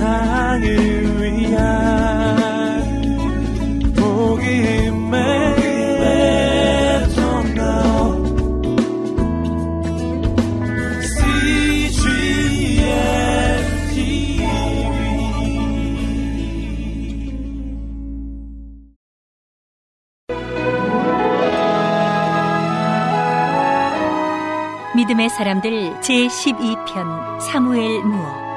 세상을 위한 복음의 믿음의 사람들 제12편 사무엘 무어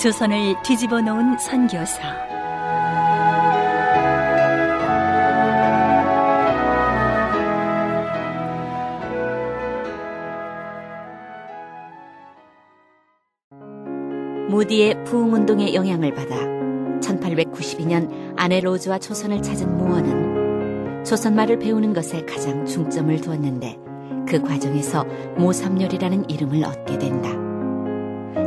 조선을 뒤집어 놓은 선교사 모디의 부흥운동의 영향을 받아 1892년 아내 로즈와 조선을 찾은 무어는 조선말을 배우는 것에 가장 중점을 두었는데 그 과정에서 모삼열이라는 이름을 얻게 된다.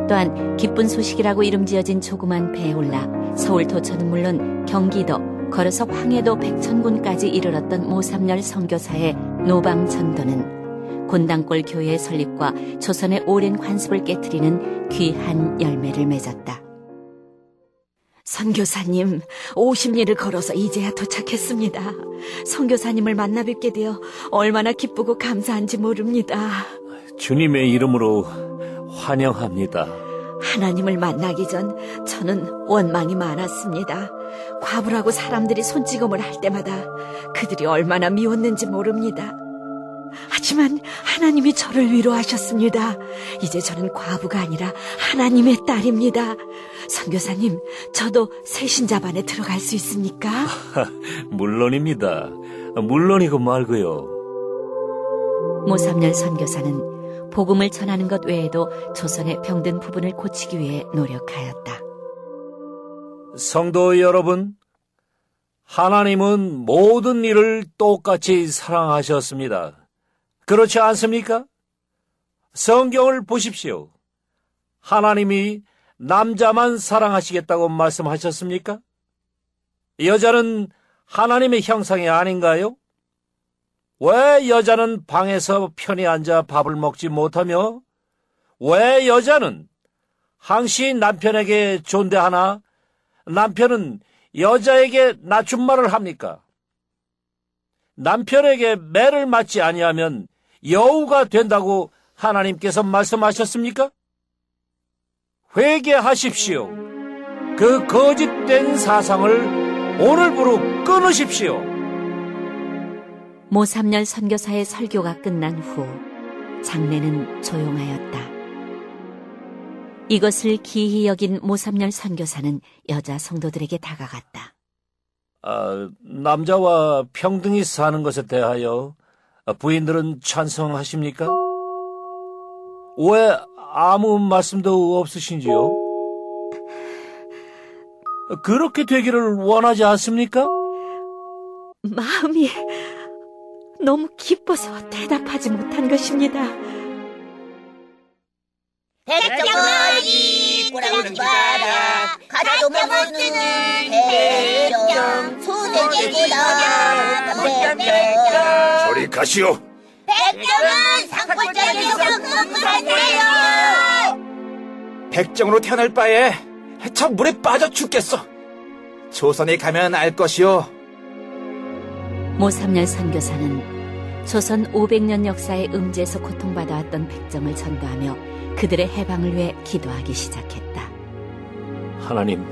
또한 기쁜 소식이라고 이름 지어진 조그만 배에 올라 서울 도처는 물론 경기도 걸어서 황해도 백천군까지 이르렀던 모삼열 선교사의 노방 전도는 곤당골 교회의 설립과 조선의 오랜 관습을 깨뜨리는 귀한 열매를 맺었다. 선교사님, 50리를 걸어서 이제야 도착했습니다. 선교사님을 만나 뵙게 되어 얼마나 기쁘고 감사한지 모릅니다. 주님의 이름으로 환영합니다. 하나님을 만나기 전 저는 원망이 많았습니다. 과부라고 사람들이 손찌검을 할 때마다 그들이 얼마나 미웠는지 모릅니다. 하지만 하나님이 저를 위로하셨습니다. 이제 저는 과부가 아니라 하나님의 딸입니다. 선교사님, 저도 새신자반에 들어갈 수 있습니까? 물론입니다. 물론이고 말고요. 모삼열 선교사는 복음을 전하는 것 외에도 조선의 병든 부분을 고치기 위해 노력하였다. 성도 여러분, 하나님은 모든 일을 똑같이 사랑하셨습니다. 그렇지 않습니까? 성경을 보십시오. 하나님이 남자만 사랑하시겠다고 말씀하셨습니까? 여자는 하나님의 형상이 아닌가요? 왜 여자는 방에서 편히 앉아 밥을 먹지 못하며 왜 여자는 항시 남편에게 존대하나 남편은 여자에게 낮춤말을 합니까? 남편에게 매를 맞지 아니하면 여우가 된다고 하나님께서 말씀하셨습니까? 회개하십시오. 그 거짓된 사상을 오늘부로 끊으십시오. 모 3년 선교사의 설교가 끝난 후 장례는 조용하였다. 이것을 기히 여긴 모 3년 선교사는 여자 성도들에게 다가갔다. 아, 남자와 평등히 사는 것에 대하여 부인들은 찬성하십니까? 왜 아무 말씀도 없으신지요? 그렇게 되기를 원하지 않습니까? 마음이 너무 기뻐서 대답하지 못한 것입니다. 백정어리 꼬라지 마라 가도 못 쓰는 백정 소대기보다 백정 저리 가시오. 백정은 상골짜기에서 끊고 살세요 백정으로 태어날 바에 저 물에 빠져 죽겠어. 조선에 가면 알 것이오. 모 3년 선교사는 조선 500년 역사의 음지에서 고통받아왔던 백정을 전도하며 그들의 해방을 위해 기도하기 시작했다. 하나님,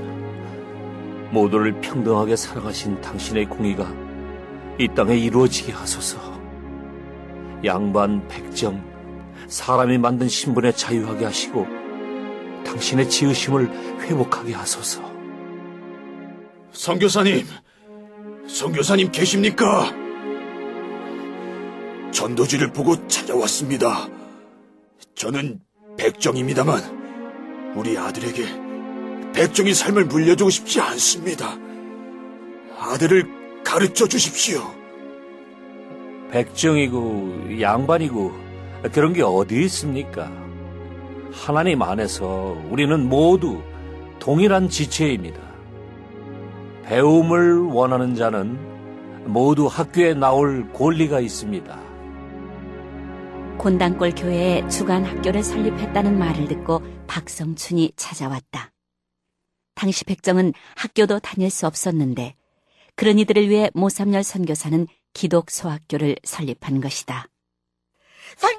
모두를 평등하게 사랑하신 당신의 공의가 이 땅에 이루어지게 하소서. 양반, 백정, 사람이 만든 신분에 자유하게 하시고 당신의 지으심을 회복하게 하소서. 성교사님, 성교사님 계십니까? 전도지를 보고 찾아왔습니다. 저는 백정입니다만 우리 아들에게 백정의 삶을 물려주고 싶지 않습니다. 아들을 가르쳐 주십시오. 백정이고 양반이고 그런 게 어디 있습니까? 하나님 안에서 우리는 모두 동일한 지체입니다. 배움을 원하는 자는 모두 학교에 나올 권리가 있습니다. 곤단골 교회에 주간 학교를 설립했다는 말을 듣고 박성춘이 찾아왔다. 당시 백정은 학교도 다닐 수 없었는데 그런 이들을 위해 모삼열 선교사는 기독 소학교를 설립한 것이다. 선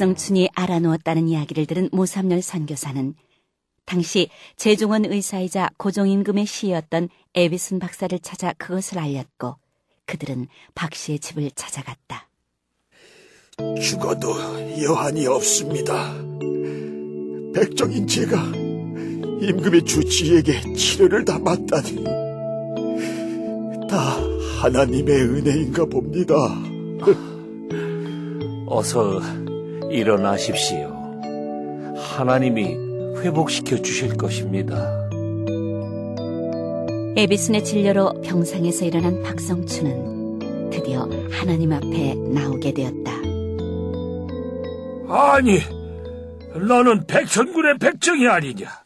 박성춘이 알아놓았다는 이야기를 들은 모삼열 선교사는 당시 재종원 의사이자 고종임금의 시였던 에비슨 박사를 찾아 그것을 알렸고 그들은 박 씨의 집을 찾아갔다. 죽어도 여한이 없습니다. 백정인 제가 임금의 주치에게 치료를 다 맡다니 다 하나님의 은혜인가 봅니다. 어서 일어나십시오. 하나님이 회복시켜 주실 것입니다. 에비슨의 진료로 병상에서 일어난 박성춘은 드디어 하나님 앞에 나오게 되었다. 아니, 나는 백천군의 백정이 아니냐.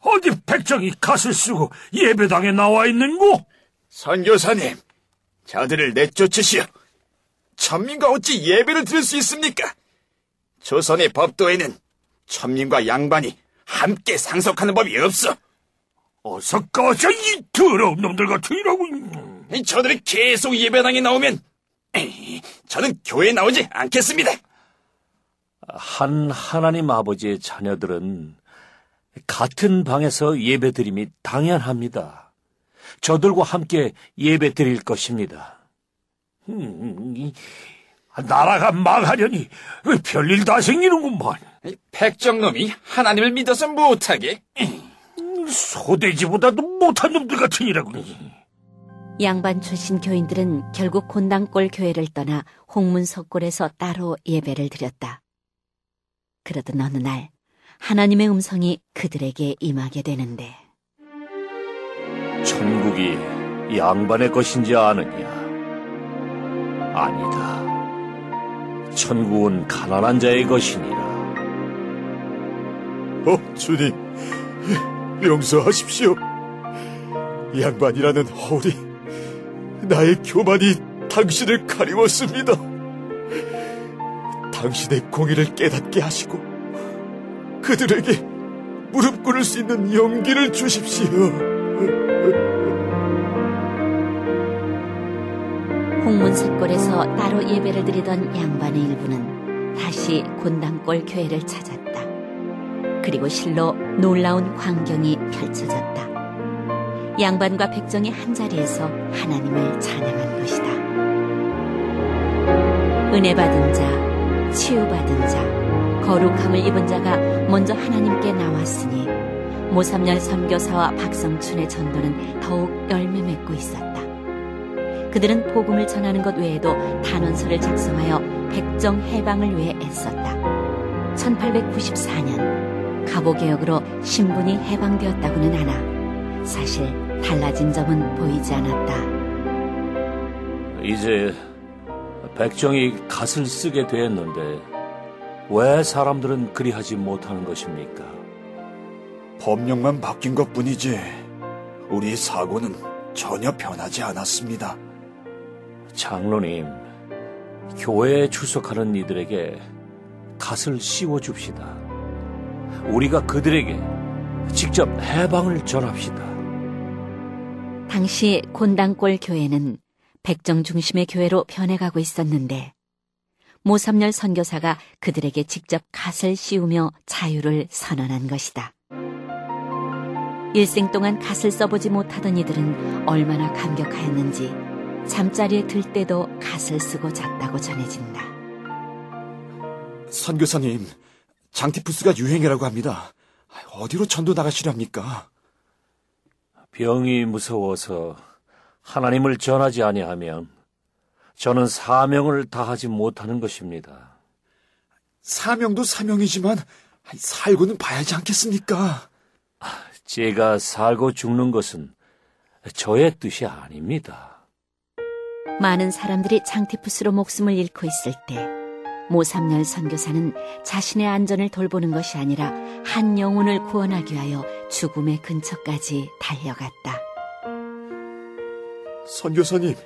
어디 백정이 갓을 쓰고 예배당에 나와 있는고? 선교사님, 저들을 내쫓으시오. 천민과 어찌 예배를 드릴 수 있습니까? 조선의 법도에는 천민과 양반이 함께 상속하는 법이 없어. 어서 꺼져, 이 더러운 놈들 같은 이라고. 이 저들이 계속 예배당에 나오면 저는 교회에 나오지 않겠습니다. 한 하나님 아버지의 자녀들은 같은 방에서 예배 드림이 당연합니다. 저들과 함께 예배 드릴 것입니다. 음, 이, 나라가 망하려니 왜 별일 다 생기는구만. 이 백정놈이 하나님을 믿어서 못하게. 소돼지보다도 못한 놈들 같으니라고. 양반 출신 교인들은 결국 곤당골 교회를 떠나 홍문석골에서 따로 예배를 드렸다. 그러던 어느 날 하나님의 음성이 그들에게 임하게 되는데 천국이 양반의 것인지 아느냐? 아니다. 천국은 가난한 자의 것이니라. 어, 주님, 용서하십시오. 양반이라는 허울이 나의 교만이 당신을 가리웠습니다. 당신의 공의를 깨닫게 하시고 그들에게 무릎 꿇을 수 있는 용기를 주십시오. 홍문석골에서 따로 예배를 드리던 양반의 일부는 다시 곤당골 교회를 찾았다. 그리고 실로 놀라운 광경이 펼쳐졌다. 양반과 백정이 한자리에서 하나님을 찬양한 것이다. 은혜 받은 자, 치유받은 자, 거룩함을 입은 자가 먼저 하나님께 나왔으니 모삼열 선교사와 박성춘의 전도는 더욱 열매 맺고 있었다. 그들은 복음을 전하는 것 외에도 단원서를 작성하여 백정 해방을 위해 애썼다. 1894년 갑오개혁으로 신분이 해방되었다고는 하나 사실 달라진 점은 보이지 않았다. 이제 백정이 갓을 쓰게 되었는데 왜 사람들은 그리하지 못하는 것입니까? 법령만 바뀐 것 뿐이지 우리 사고는 전혀 변하지 않았습니다. 장로님, 교회에 출석하는 이들에게 갓을 씌워 줍시다. 우리가 그들에게 직접 해방을 전합시다. 당시 곤당골 교회는 백정 중심의 교회로 변해가고 있었는데 모삼열 선교사가 그들에게 직접 갓을 씌우며 자유를 선언한 것이다. 일생 동안 갓을 써보지 못하던 이들은 얼마나 감격하였는지 잠자리에 들 때도 갓을 쓰고 잤다고 전해진다. 선교사님, 장티푸스가 유행이라고 합니다. 어디로 전도 나가시렵니까? 병이 무서워서 하나님을 전하지 아니하면 저는 사명을 다하지 못하는 것입니다. 사명도 사명이지만 살고는 봐야지 않겠습니까? 제가 살고 죽는 것은 저의 뜻이 아닙니다. 많은 사람들이 장티푸스로 목숨을 잃고 있을 때 모삼열 선교사는 자신의 안전을 돌보는 것이 아니라 한 영혼을 구원하기 위하여 죽음의 근처까지 달려갔다. 선교사님,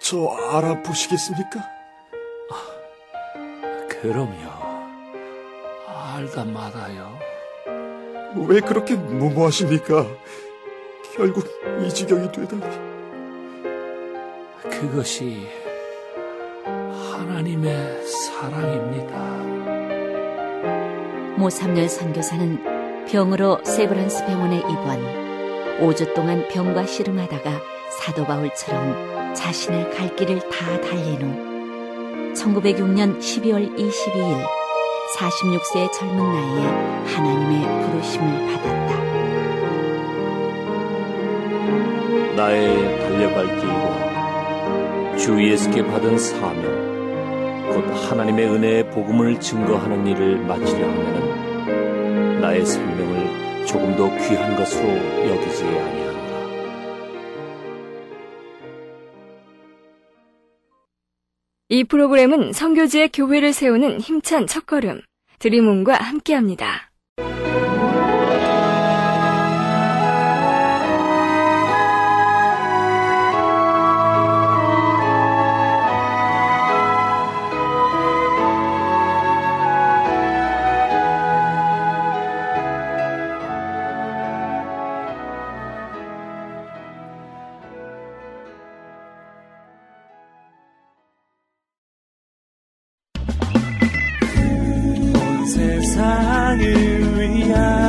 저 알아보시겠습니까? 그럼요. 알다 말아요. 왜 그렇게 무모하십니까? 결국 이 지경이 되다니. 그것이 하나님의 사랑입니다. 모삼열 선교사는 병으로 세브란스 병원에 입원. 5주 동안 병과 씨름하다가 사도 바울처럼 자신의 갈 길을 다 달린 후 1906년 12월 22일 46세의 젊은 나이에 하나님의 부르심을 받았다. 나의 달려갈 길과 주 예수께 받은 사명, 곧 하나님의 은혜의 복음을 증거하는 일을 마치려 하면은 나의 생명을 조금 더 귀한 것으로 여기지 아니하노라. 이 프로그램은 선교지의 교회를 세우는 힘찬 첫걸음, 드림온과 함께합니다. 세상을 위한